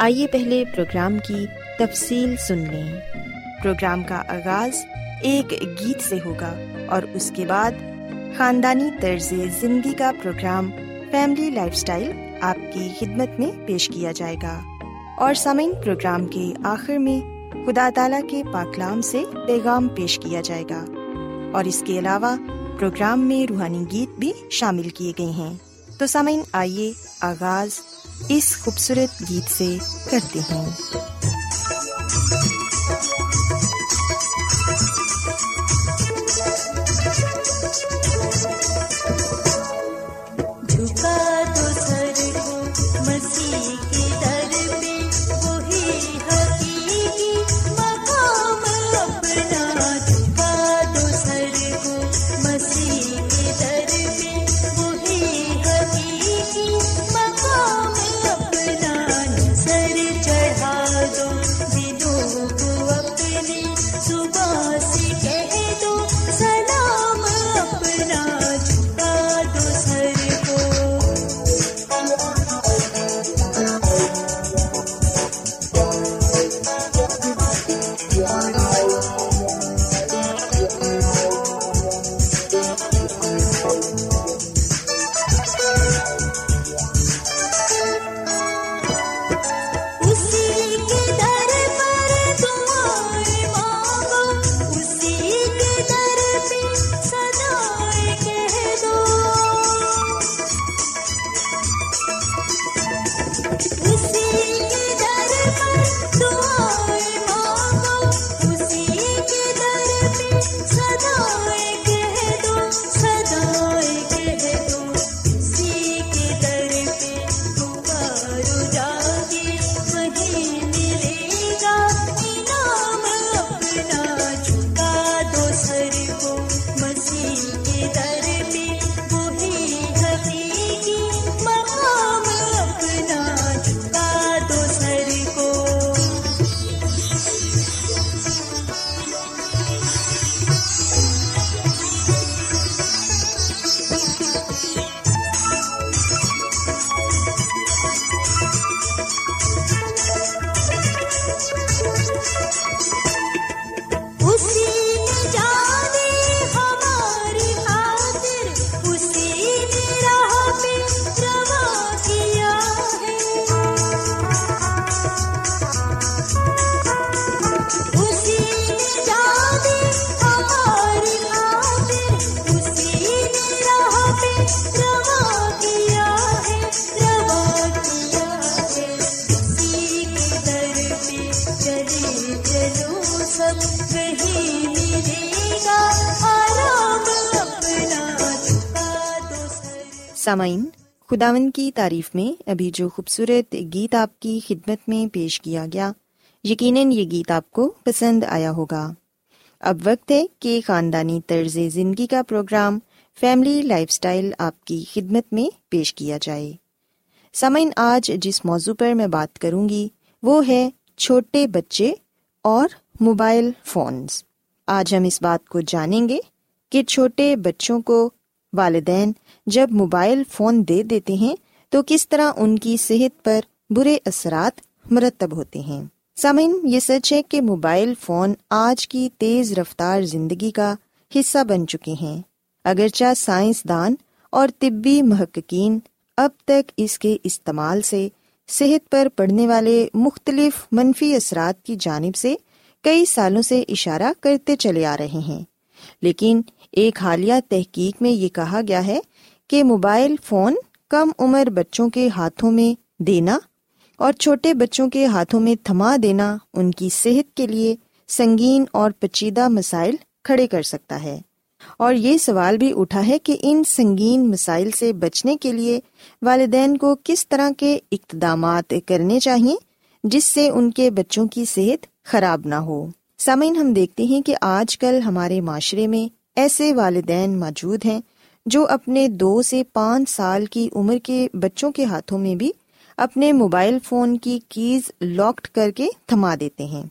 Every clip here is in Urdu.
آئیے پہلے پروگرام کی تفصیل سن لیں۔ پروگرام کا آغاز ایک گیت سے ہوگا اور اس کے بعد خاندانی طرز زندگی کا پروگرام فیملی لائف اسٹائل آپ کی خدمت میں پیش کیا جائے گا۔ اور سامعین، پروگرام کے آخر میں خدا تعالی کے پاکلام سے پیغام پیش کیا جائے گا۔ اور اس کے علاوہ پروگرام میں روحانی گیت بھی شامل کیے گئے ہیں۔ تو سامعین، آئیے آغاز اس خوبصورت گیت سے کرتے ہیں سامعین خداون کی تعریف میں ابھی جو خوبصورت گیت آپ کی خدمت میں پیش کیا گیا، یقیناً یہ گیت آپ کو پسند آیا ہوگا۔ اب وقت ہے کہ خاندانی طرز زندگی کا پروگرام فیملی لائف اسٹائل آپ کی خدمت میں پیش کیا جائے۔ سامعین، آج جس موضوع پر میں بات کروں گی، وہ ہے چھوٹے بچے اور موبائل فونز۔ آج ہم اس بات کو جانیں گے کہ چھوٹے بچوں کو والدین جب موبائل فون دے دیتے ہیں تو کس طرح ان کی صحت پر برے اثرات مرتب ہوتے ہیں؟ سامعین، یہ سچ ہے کہ موبائل فون آج کی تیز رفتار زندگی کا حصہ بن چکے ہیں۔ اگرچہ سائنسدان اور طبی محققین اب تک اس کے استعمال سے صحت پر پڑنے والے مختلف منفی اثرات کی جانب سے کئی سالوں سے اشارہ کرتے چلے آ رہے ہیں، لیکن ایک حالیہ تحقیق میں یہ کہا گیا ہے کہ موبائل فون کم عمر بچوں کے ہاتھوں میں دینا اور چھوٹے بچوں کے ہاتھوں میں تھما دینا ان کی صحت کے لیے سنگین اور پیچیدہ مسائل کھڑے کر سکتا ہے۔ اور یہ سوال بھی اٹھا ہے کہ ان سنگین مسائل سے بچنے کے لیے والدین کو کس طرح کے اقتدامات کرنے چاہیے جس سے ان کے بچوں کی صحت خراب نہ ہو۔ سامعین، ہم دیکھتے ہیں کہ آج کل ہمارے معاشرے میں ایسے والدین موجود ہیں جو اپنے دو سے پانچ سال کی عمر کے بچوں کے ہاتھوں میں بھی اپنے موبائل فون کی کیز لاکڈ کر کے تھما دیتے ہیں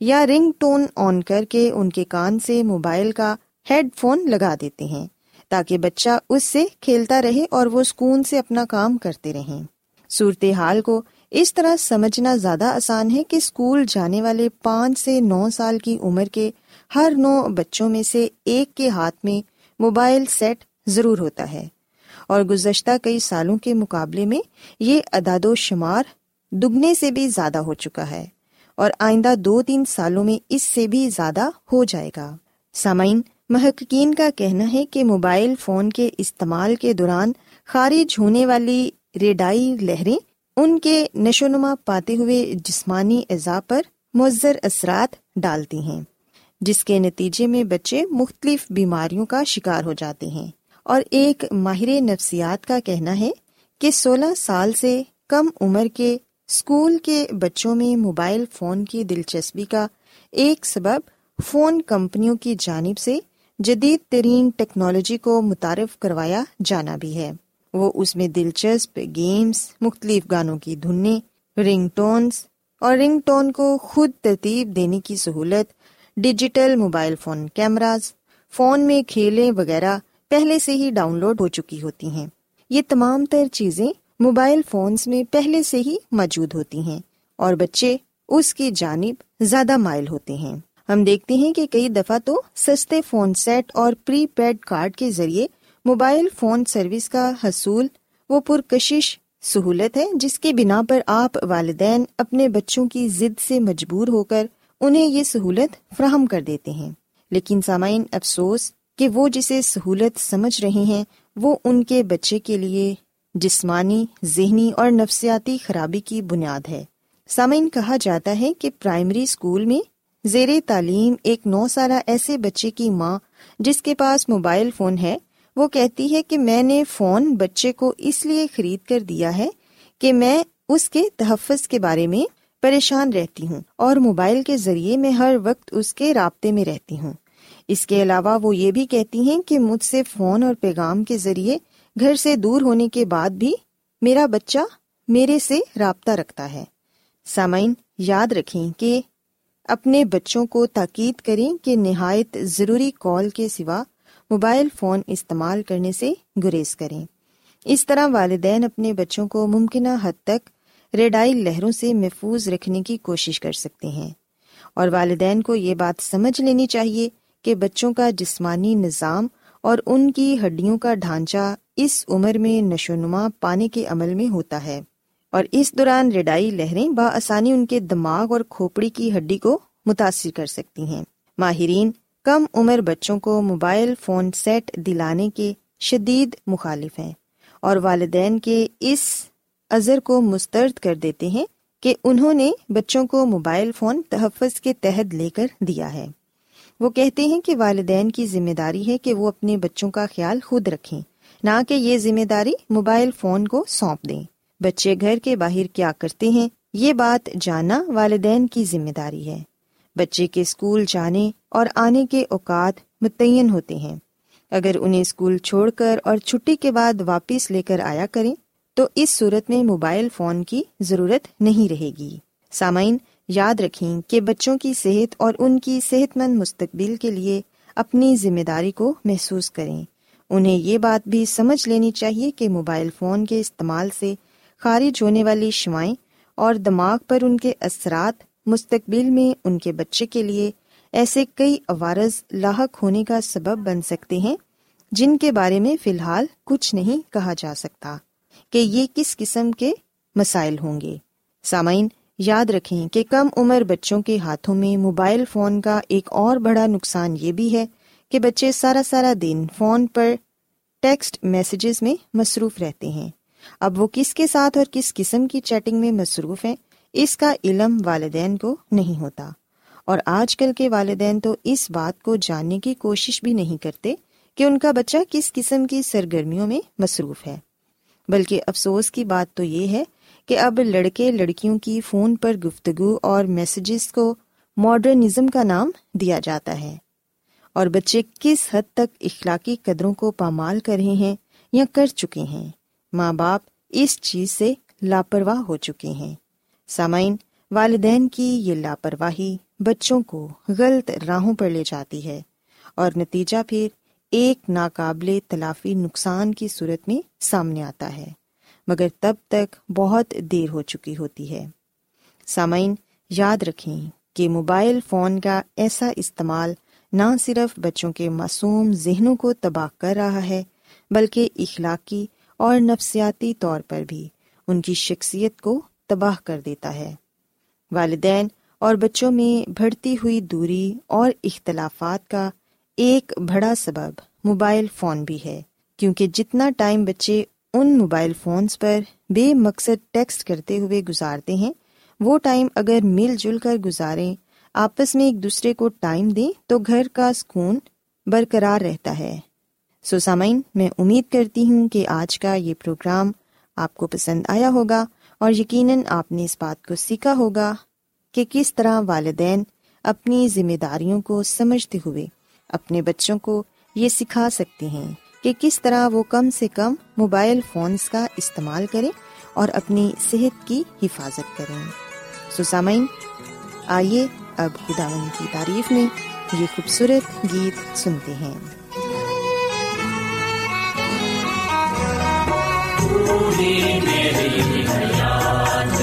یا رنگ ٹون آن کر کے ان کے کان سے موبائل کا ہیڈ فون لگا دیتے ہیں تاکہ بچہ اس سے کھیلتا رہے اور وہ سکون سے اپنا کام کرتے رہیں۔ صورتحال کو اس طرح سمجھنا زیادہ آسان ہے کہ اسکول جانے والے پانچ سے نو سال کی عمر کے ہر نو بچوں میں سے ایک کے ہاتھ میں موبائل سیٹ ضرور ہوتا ہے۔ اور گزشتہ کئی سالوں کے مقابلے میں یہ اداد و شمار دگنے سے بھی زیادہ ہو چکا ہے اور آئندہ دو تین سالوں میں اس سے بھی زیادہ ہو جائے گا۔ سامعین، محققین کا کہنا ہے کہ موبائل فون کے استعمال کے دوران خارج ہونے والی ریڈائی لہریں ان کے نشو نما پاتے ہوئے جسمانی اعضاء پر مؤثر اثرات ڈالتی ہیں۔ جس کے نتیجے میں بچے مختلف بیماریوں کا شکار ہو جاتے ہیں۔ اور ایک ماہر نفسیات کا کہنا ہے کہ سولہ سال سے کم عمر کے اسکول کے بچوں میں موبائل فون کی دلچسپی کا ایک سبب فون کمپنیوں کی جانب سے جدید ترین ٹیکنالوجی کو متعارف کروایا جانا بھی ہے۔ وہ اس میں دلچسپ گیمس مختلف گانوں کی دھنیں، رنگ ٹونس اور رنگ ٹون کو خود ترتیب دینے کی سہولت digital mobile phone cameras, phone میں کھیلیں وغیرہ پہلے سے ہی ڈاؤن لوڈ ہو چکی ہوتی ہیں۔ یہ تمام تر چیزیں موبائل فونس میں پہلے سے ہی موجود ہوتی ہیں اور بچے اس کی جانب زیادہ مائل ہوتے ہیں۔ ہم دیکھتے ہیں کہ کئی دفعہ تو سستے فون سیٹ اور پری پیڈ کارڈ کے ذریعے موبائل فون سروس کا حصول، وہ پرکشش سہولت ہے جس کے بنا پر آپ والدین اپنے بچوں کی ضد سے مجبور ہو کر انہیں یہ سہولت فراہم کر دیتے ہیں۔ لیکن سامعین، افسوس کہ وہ جسے سہولت سمجھ رہے ہیں، وہ ان کے بچے کے لیے جسمانی، ذہنی اور نفسیاتی خرابی کی بنیاد ہے۔ سامعین، کہا جاتا ہے کہ پرائمری اسکول میں زیر تعلیم ایک نو سالہ ایسے بچے کی ماں جس کے پاس موبائل فون ہے، وہ کہتی ہے کہ میں نے فون بچے کو اس لیے خرید کر دیا ہے کہ میں اس کے تحفظ کے بارے میں پریشان رہتی ہوں اور موبائل کے ذریعے میں ہر وقت اس کے رابطے میں رہتی ہوں۔ اس کے علاوہ وہ یہ بھی کہتی ہیں کہ مجھ سے فون اور پیغام کے ذریعے گھر سے دور ہونے کے بعد بھی میرا بچہ میرے سے رابطہ رکھتا ہے۔ سامعین، یاد رکھیں کہ اپنے بچوں کو تاکید کریں کہ نہایت ضروری کال کے سوا موبائل فون استعمال کرنے سے گریز کریں۔ اس طرح والدین اپنے بچوں کو ممکنہ حد تک ریڈائی لہروں سے محفوظ رکھنے کی کوشش کر سکتے ہیں۔ اور والدین کو یہ بات سمجھ لینی چاہیے کہ بچوں کا جسمانی نظام اور ان کی ہڈیوں کا ڈھانچہ اس عمر میں نشو نما پانے کے عمل میں ہوتا ہے۔ اور اس دوران ریڈائی لہریں بآسانی ان کے دماغ اور کھوپڑی کی ہڈی کو متاثر کر سکتی ہیں۔ ماہرین، کم عمر بچوں کو موبائل فون سیٹ دلانے کے شدید مخالف ہیں۔ اور والدین کے اس ازر کو مسترد کر دیتے ہیں کہ انہوں نے بچوں کو موبائل فون تحفظ کے تحت لے کر دیا ہے۔ وہ کہتے ہیں کہ والدین کی ذمہ داری ہے کہ وہ اپنے بچوں کا خیال خود رکھیں، نہ کہ یہ ذمہ داری موبائل فون کو سونپ دیں۔ بچے گھر کے باہر کیا کرتے ہیں، یہ بات جاننا والدین کی ذمہ داری ہے۔ بچے کے اسکول جانے اور آنے کے اوقات متعین ہوتے ہیں۔ اگر انہیں اسکول چھوڑ کر اور چھٹی کے بعد واپس لے کر آیا کریں تو اس صورت میں موبائل فون کی ضرورت نہیں رہے گی۔ سامعین، یاد رکھیں کہ بچوں کی صحت اور ان کی صحت مند مستقبل کے لیے اپنی ذمہ داری کو محسوس کریں۔ انہیں یہ بات بھی سمجھ لینی چاہیے کہ موبائل فون کے استعمال سے خارج ہونے والی شوائیں اور دماغ پر ان کے اثرات مستقبل میں ان کے بچے کے لیے ایسے کئی عوارض لاحق ہونے کا سبب بن سکتے ہیں، جن کے بارے میں فی الحال کچھ نہیں کہا جا سکتا۔ کہ یہ کس قسم کے مسائل ہوں گے۔ سامعین، یاد رکھیں کہ کم عمر بچوں کے ہاتھوں میں موبائل فون کا ایک اور بڑا نقصان یہ بھی ہے کہ بچے سارا سارا دن فون پر ٹیکسٹ میسیجز میں مصروف رہتے ہیں۔ اب وہ کس کے ساتھ اور کس قسم کی چیٹنگ میں مصروف ہیں، اس کا علم والدین کو نہیں ہوتا۔ اور آج کل کے والدین تو اس بات کو جاننے کی کوشش بھی نہیں کرتے کہ ان کا بچہ کس قسم کی سرگرمیوں میں مصروف ہے۔ بلکہ افسوس کی بات تو یہ ہے کہ اب لڑکے لڑکیوں کی فون پر گفتگو اور میسیجز کو ماڈرنزم کا نام دیا جاتا ہے۔ اور بچے کس حد تک اخلاقی قدروں کو پامال کر رہے ہیں یا کر چکے ہیں، ماں باپ اس چیز سے لاپرواہ ہو چکے ہیں۔ سامعین، والدین کی یہ لاپرواہی بچوں کو غلط راہوں پر لے جاتی ہے اور نتیجہ پھر ایک ناقابل تلافی نقصان کی صورت میں سامنے آتا ہے، مگر تب تک بہت دیر ہو چکی ہوتی ہے۔ سامعین، یاد رکھیں کہ موبائل فون کا ایسا استعمال نہ صرف بچوں کے معصوم ذہنوں کو تباہ کر رہا ہے، بلکہ اخلاقی اور نفسیاتی طور پر بھی ان کی شخصیت کو تباہ کر دیتا ہے۔ والدین اور بچوں میں بڑھتی ہوئی دوری اور اختلافات کا ایک بڑا سبب موبائل فون بھی ہے، کیونکہ جتنا ٹائم بچے ان موبائل فونس پر بے مقصد ٹیکسٹ کرتے ہوئے گزارتے ہیں، وہ ٹائم اگر مل جل کر گزاریں، آپس میں ایک دوسرے کو ٹائم دیں تو گھر کا سکون برقرار رہتا ہے۔ سو سامعین، میں امید کرتی ہوں کہ آج کا یہ پروگرام آپ کو پسند آیا ہوگا اور یقیناً آپ نے اس بات کو سیکھا ہوگا کہ کس طرح والدین اپنی ذمہ داریوں کو سمجھتے ہوئے اپنے بچوں کو یہ سکھا سکتے ہیں کہ کس طرح وہ کم سے کم موبائل فونس کا استعمال کریں اور اپنی صحت کی حفاظت کریں۔ سسامین آئیے اب خدا کی تعریف میں یہ خوبصورت گیت سنتے ہیں۔ ساتھ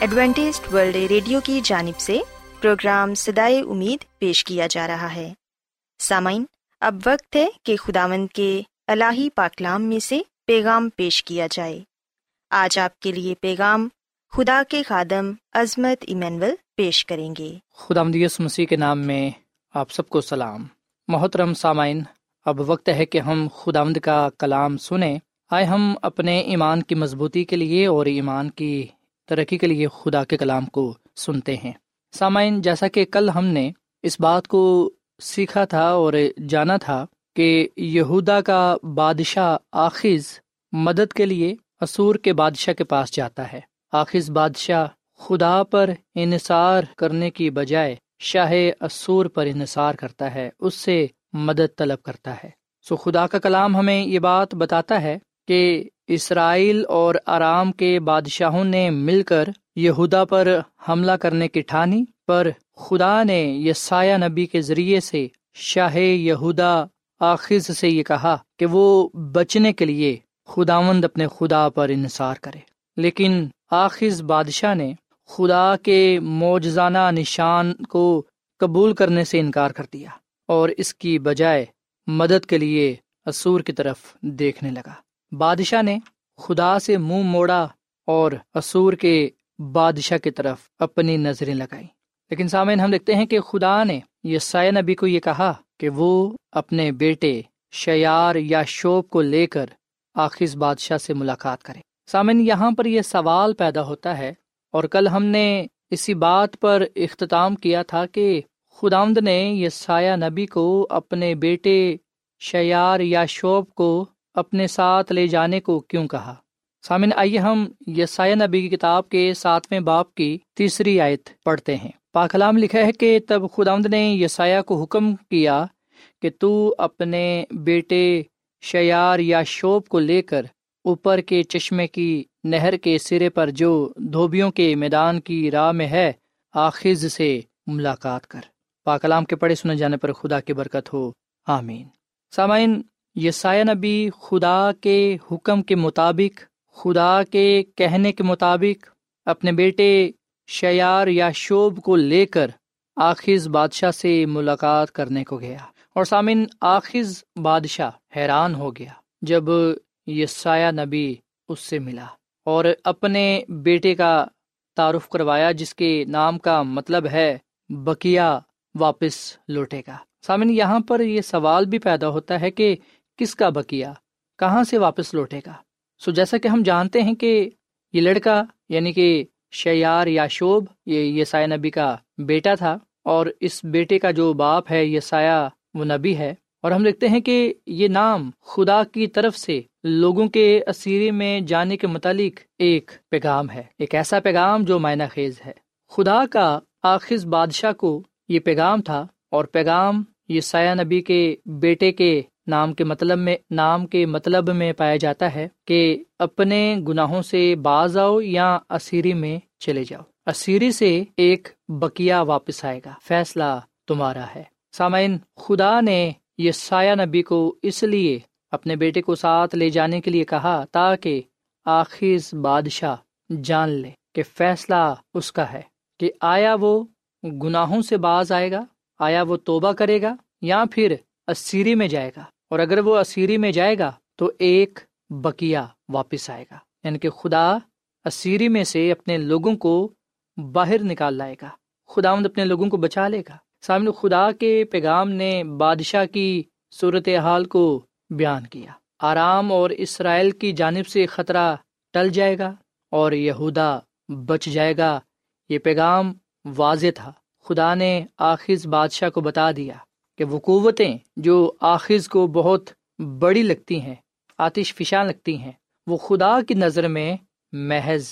Adventist world radio کی جانب سے پروگرام سدائے امید پیش کیا جا رہا ہے۔ سامعین، اب وقت ہے کہ خداوند کے الہی پاکلام میں سے پیغام پیش کیا جائے۔ آج آپ کے لیے پیغام خدا کے خادم عظمت ایمینول پیش کریں گے۔ خدا مدیس مسیح کے نام میں آپ سب کو سلام۔ محترم سامعین، اب وقت ہے کہ ہم خدا کا کلام سنیں۔ آئے ہم اپنے ایمان کی مضبوطی کے لیے اور ایمان کی ترقی کے لیے خدا کے کلام کو سنتے ہیں۔ سامعین، جیسا کہ کل ہم نے اس بات کو سیکھا تھا اور جانا تھا کہ یہودا کا بادشاہ آخذ مدد کے لیے اسور کے بادشاہ کے پاس جاتا ہے۔ آخذ بادشاہ خدا پر انحصار کرنے کی بجائے شاہ اسور پر انحصار کرتا ہے، اس سے مدد طلب کرتا ہے۔ سو خدا کا کلام ہمیں یہ بات بتاتا ہے کہ اسرائیل اور آرام کے بادشاہوں نے مل کر یہودا پر حملہ کرنے کی ٹھانی، پر خدا نے یسایہ نبی کے ذریعے سے شاہ یہودا آخذ سے یہ کہا کہ وہ بچنے کے لیے خداوند اپنے خدا پر انحصار کرے۔ لیکن آخذ بادشاہ نے خدا کے موجزانہ نشان کو قبول کرنے سے انکار کر دیا اور اس کی بجائے مدد کے لیے اسور کی طرف دیکھنے لگا۔ بادشاہ نے خدا سے منہ موڑا اور اسور کے بادشاہ کی طرف اپنی نظریں لگائی۔ لیکن سامعین، ہم دیکھتے ہیں کہ خدا نے یہ نبی کو یہ کہا کہ وہ اپنے بیٹے شیار یا شوب کو لے کر آخر بادشاہ سے ملاقات کرے۔ سامعین، یہاں پر یہ سوال پیدا ہوتا ہے اور کل ہم نے اسی بات پر اختتام کیا تھا کہ خدامد نے یہ سایہ نبی کو اپنے بیٹے شیار یا شوب کو اپنے ساتھ لے جانے کو کیوں کہا؟ سامن آئیے ہم یسایہ نبی کی کتاب کے ساتویں باپ کی تیسری آیت پڑھتے ہیں۔ پاکلام لکھا ہے کہ تب خدا نے یسایہ کو حکم کیا کہ تو اپنے بیٹے شیار یا شوب کو لے کر اوپر کے چشمے کی نہر کے سرے پر جو دھوبیوں کے میدان کی راہ میں ہے، آخذ سے ملاقات کر۔ پاکلام کے پڑھے سنے جانے پر خدا کی برکت ہو۔ آمین۔ سامعین یسایہ نبی خدا کے حکم کے مطابق، خدا کے کہنے کے مطابق اپنے بیٹے شیار یا شوب کو لے کر آخذ بادشاہ سے ملاقات کرنے کو گیا۔ اور سامن آخذ بادشاہ حیران ہو گیا جب یسایہ نبی اس سے ملا اور اپنے بیٹے کا تعارف کروایا، جس کے نام کا مطلب ہے بکیا واپس لوٹے گا۔ سامن یہاں پر یہ سوال بھی پیدا ہوتا ہے کہ کس کا بکیا؟ کہاں سے واپس لوٹے گا؟ سو جیسا کہ ہم جانتے ہیں کہ یہ لڑکا یعنی کہ شیار یا شوب یہ یسایہ نبی کا بیٹا تھا، اور اس بیٹے کا جو باپ ہے، یسایہ وہ نبی ہے۔ اور ہم دیکھتے ہیں کہ یہ نام خدا کی طرف سے لوگوں کے اسیرے میں جانے کے متعلق ایک پیغام ہے۔ ایک ایسا پیغام جو معنی خیز ہے۔ خدا کا آخذ بادشاہ کو یہ پیغام تھا، اور پیغام یہ سایہ نبی کے بیٹے کے نام کے مطلب میں، نام کے مطلب میں پایا جاتا ہے کہ اپنے گناہوں سے باز آؤ یا اسیری میں چلے جاؤ۔ اسیری سے ایک بکیا واپس آئے گا۔ فیصلہ تمہارا ہے۔ سامعین، خدا نے یہ سایہ نبی کو اس لیے اپنے بیٹے کو ساتھ لے جانے کے لیے کہا تاکہ آخر بادشاہ جان لے کہ فیصلہ اس کا ہے کہ آیا وہ گناہوں سے باز آئے گا، آیا وہ توبہ کرے گا یا پھر اسیری میں جائے گا۔ اور اگر وہ اسیری میں جائے گا تو ایک بکیا واپس آئے گا یعنی کہ خدا اسیری میں سے اپنے لوگوں کو باہر نکال لائے گا۔ خدا اپنے لوگوں کو بچا لے گا۔ سامنے خدا کے پیغام نے بادشاہ کی صورت حال کو بیان کیا۔ آرام اور اسرائیل کی جانب سے خطرہ ٹل جائے گا اور یہودا بچ جائے گا۔ یہ پیغام واضح تھا۔ خدا نے آخذ بادشاہ کو بتا دیا۔ کہ وہ قوتیں جو آخذ کو بہت بڑی لگتی ہیں، آتش فشاں لگتی ہیں، وہ خدا کی نظر میں محض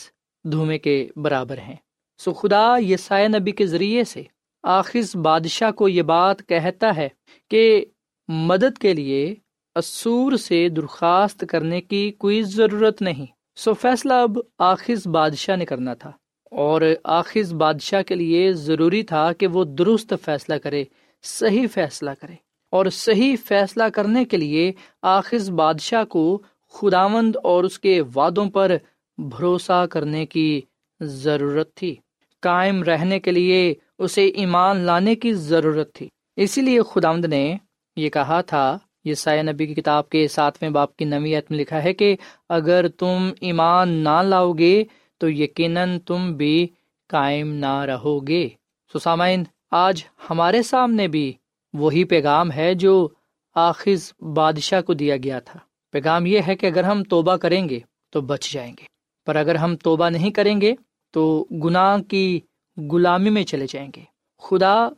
دھومے کے برابر ہیں۔ سو خدا یہ سائے نبی کے ذریعے سے آخذ بادشاہ کو یہ بات کہتا ہے کہ مدد کے لیے اسور سے درخواست کرنے کی کوئی ضرورت نہیں۔ سو فیصلہ اب آخذ بادشاہ نے کرنا تھا اور آخذ بادشاہ کے لیے ضروری تھا کہ وہ درست فیصلہ کرے۔ صحیح فیصلہ کرے۔ اور صحیح فیصلہ کرنے کے لیے آخذ بادشاہ کو خداوند اور اس کے وعدوں پر بھروسہ کرنے کی ضرورت تھی۔ قائم رہنے کے لیے اسے ایمان لانے کی ضرورت تھی۔ اسی لیے خداوند نے یہ کہا تھا یہ سائے نبی کی کتاب کے ساتویں باپ کی نویت میں لکھا ہے کہ اگر تم ایمان نہ لاؤ گے تو یقیناً تم بھی قائم نہ رہو گے سسامین آج ہمارے سامنے بھی وہی پیغام ہے جو آخذ بادشاہ کو دیا گیا تھا۔ پیغام یہ ہے کہ اگر ہم توبہ کریں گے تو بچ جائیں گے۔ پر اگر ہم توبہ نہیں کریں گے تو گناہ کی غلامی میں چلے جائیں گے۔ خدا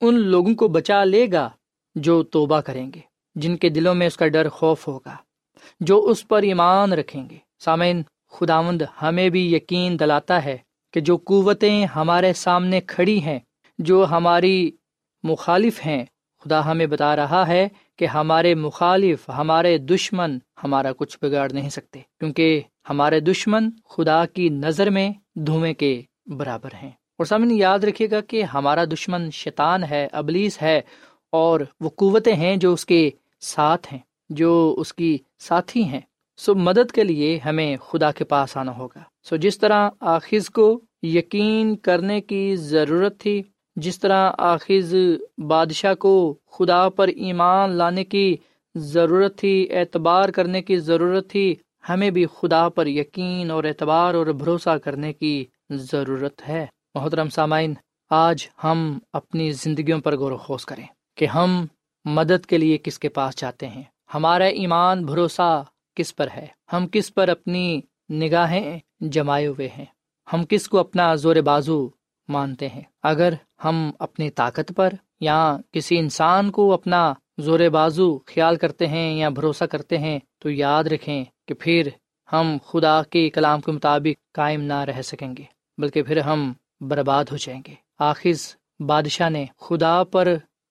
ان لوگوں کو بچا لے گا جو توبہ کریں گے، جن کے دلوں میں اس کا ڈر خوف ہوگا، جو اس پر ایمان رکھیں گے۔ سامعین، خداوند ہمیں بھی یقین دلاتا ہے کہ جو قوتیں ہمارے سامنے کھڑی ہیں جو ہماری مخالف ہیں۔ خدا ہمیں بتا رہا ہے کہ ہمارے مخالف، ہمارے دشمن ہمارا کچھ بگاڑ نہیں سکتے، کیونکہ ہمارے دشمن خدا کی نظر میں دھوئیں کے برابر ہیں۔ اور سامن یاد رکھیے گا کہ ہمارا دشمن شیطان ہے، ابلیس ہے اور وہ قوتیں ہیں جو اس کے ساتھ ہیں، جو اس کی ساتھی ہیں۔ سو مدد کے لیے ہمیں خدا کے پاس آنا ہوگا۔ سو جس طرح آخذ کو یقین کرنے کی ضرورت تھی جس طرح آخذ بادشاہ کو خدا پر ایمان لانے کی ضرورت تھی، اعتبار کرنے کی ضرورت تھی، ہمیں بھی خدا پر یقین اور اعتبار اور بھروسہ کرنے کی ضرورت ہے۔ محترم سامعین، آج ہم اپنی زندگیوں پر غور و خوص کریں کہ ہم مدد کے لیے کس کے پاس جاتے ہیں۔ ہمارا ایمان بھروسہ کس پر ہے؟ ہم کس پر اپنی نگاہیں جمائے ہوئے ہیں؟ ہم کس کو اپنا زور بازو مانتے ہیں۔ اگر ہم اپنی طاقت پر یا کسی انسان کو اپنا زور بازو خیال کرتے ہیں یا بھروسہ کرتے ہیں، تو یاد رکھیں کہ پھر ہم خدا کے کلام کے مطابق قائم نہ رہ سکیں گے، بلکہ پھر ہم برباد ہو جائیں گے۔ آخذ بادشاہ نے خدا پر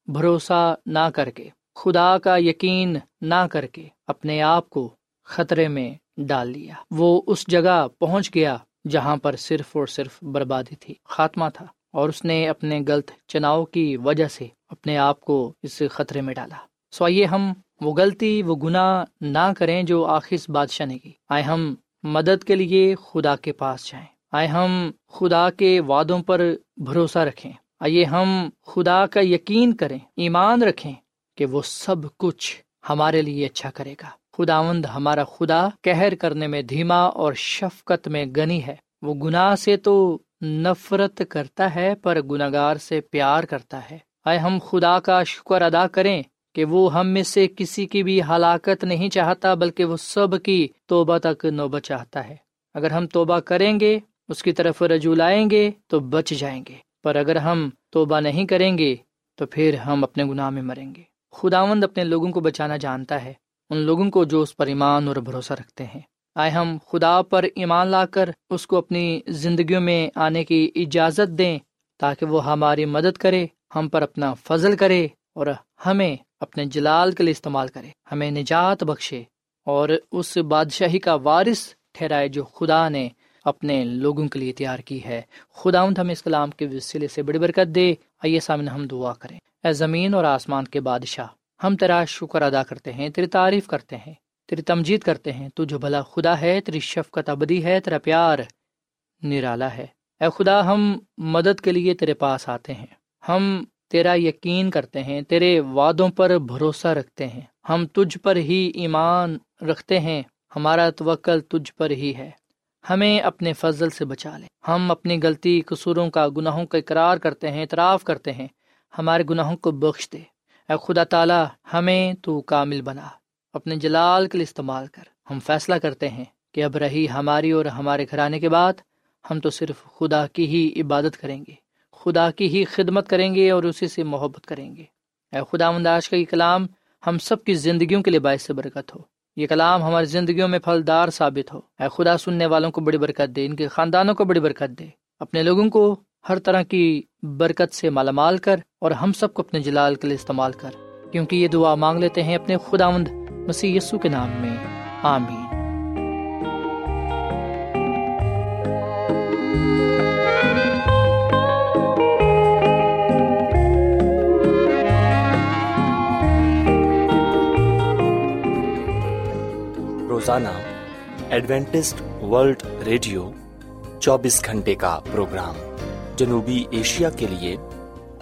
بھروسہ نہ کر کے، خدا کا یقین نہ کر کے اپنے آپ کو خطرے میں ڈال لیا وہ اس جگہ پہنچ گیا جہاں پر صرف اور صرف بربادی تھی، خاتمہ تھا، اور اس نے اپنے غلط چناؤ کی وجہ سے اپنے آپ کو اس خطرے میں ڈالا۔ سو آئیے ہم وہ غلطی، وہ گناہ نہ کریں جو آخر بادشاہ نے کی۔ آئے ہم مدد کے لیے خدا کے پاس جائیں۔ آئے ہم خدا کے وعدوں پر بھروسہ رکھیں۔ آئیے ہم خدا کا یقین کریں، ایمان رکھیں کہ وہ سب کچھ ہمارے لیے اچھا کرے گا۔ خداوند ہمارا خدا کہر کرنے میں دھیما اور شفقت میں گنی ہے۔ وہ گناہ سے تو نفرت کرتا ہے، پر گناگار سے پیار کرتا ہے۔ آئے ہم خدا کا شکر ادا کریں کہ وہ ہم میں سے کسی کی بھی ہلاکت نہیں چاہتا، بلکہ وہ سب کی توبہ تک نوبت چاہتا ہے۔ اگر ہم توبہ کریں گے، اس کی طرف رجوع لائیں گے، تو بچ جائیں گے۔ پر اگر ہم توبہ نہیں کریں گے، تو پھر ہم اپنے گناہ میں مریں گے۔ خداوند اپنے لوگوں کو بچانا جانتا ہے۔ ان لوگوں کو جو اس پر ایمان اور بھروسہ رکھتے ہیں۔ آئے ہم خدا پر ایمان لا کر اس کو اپنی زندگیوں میں آنے کی اجازت دیں تاکہ وہ ہماری مدد کرے، ہم پر اپنا فضل کرے اور ہمیں اپنے جلال کے لیے استعمال کرے۔ ہمیں نجات بخشے اور اس بادشاہی کا وارث ٹھہرائے جو خدا نے اپنے لوگوں کے لیے تیار کی ہے۔ خدا ہمیں اس کلام کے وسیلے سے بڑی برکت دے۔ آئیے سامنے ہم دعا کریں۔ اے زمین اور آسمان کے بادشاہ ہم تیرا شکر ادا کرتے ہیں، تیری تعریف کرتے ہیں، تیری تمجید کرتے ہیں، تو جو بھلا خدا ہے، تیری شفقت ابدی ہے، تیرا پیار نرالا ہے۔ اے خدا، ہم مدد کے لیے تیرے پاس آتے ہیں۔ ہم تیرا یقین کرتے ہیں، تیرے وعدوں پر بھروسہ رکھتے ہیں۔ ہم تجھ پر ہی ایمان رکھتے ہیں، ہمارا توکل تجھ پر ہی ہے۔ ہمیں اپنے فضل سے بچا لے۔ ہم اپنی غلطی، قصوروں کا، گناہوں کا اقرار کرتے ہیں، اعتراف کرتے ہیں۔ ہمارے گناہوں کو بخش دے۔ اے خدا تعالیٰ، ہمیں تو کامل بنا۔ اپنے جلال کے لیے استعمال کر۔ ہم فیصلہ کرتے ہیں کہ اب رہی ہماری اور ہمارے گھرانے کے بعد ہم تو صرف خدا کی ہی عبادت کریں گے۔ خدا کی ہی خدمت کریں گے اور اسی سے محبت کریں گے۔ اے خدا منداز کا یہ کلام ہم سب کی زندگیوں کے لیے باعث سے برکت ہو۔ یہ کلام ہماری زندگیوں میں پھلدار ثابت ہو۔ اے خدا، سننے والوں کو بڑی برکت دے، ان کے خاندانوں کو بڑی برکت دے۔ اپنے لوگوں کو ہر طرح کی برکت سے مالا مال کر۔ اور ہم سب کو اپنے جلال کے لیے استعمال کر، کیونکہ یہ دعا مانگ لیتے ہیں اپنے خدا مند مسیح یسو کے نام میں۔ آمین۔ روزانہ ایڈوینٹسٹ ورلڈ ریڈیو چوبیس گھنٹے کا پروگرام جنوبی ایشیا کے لیے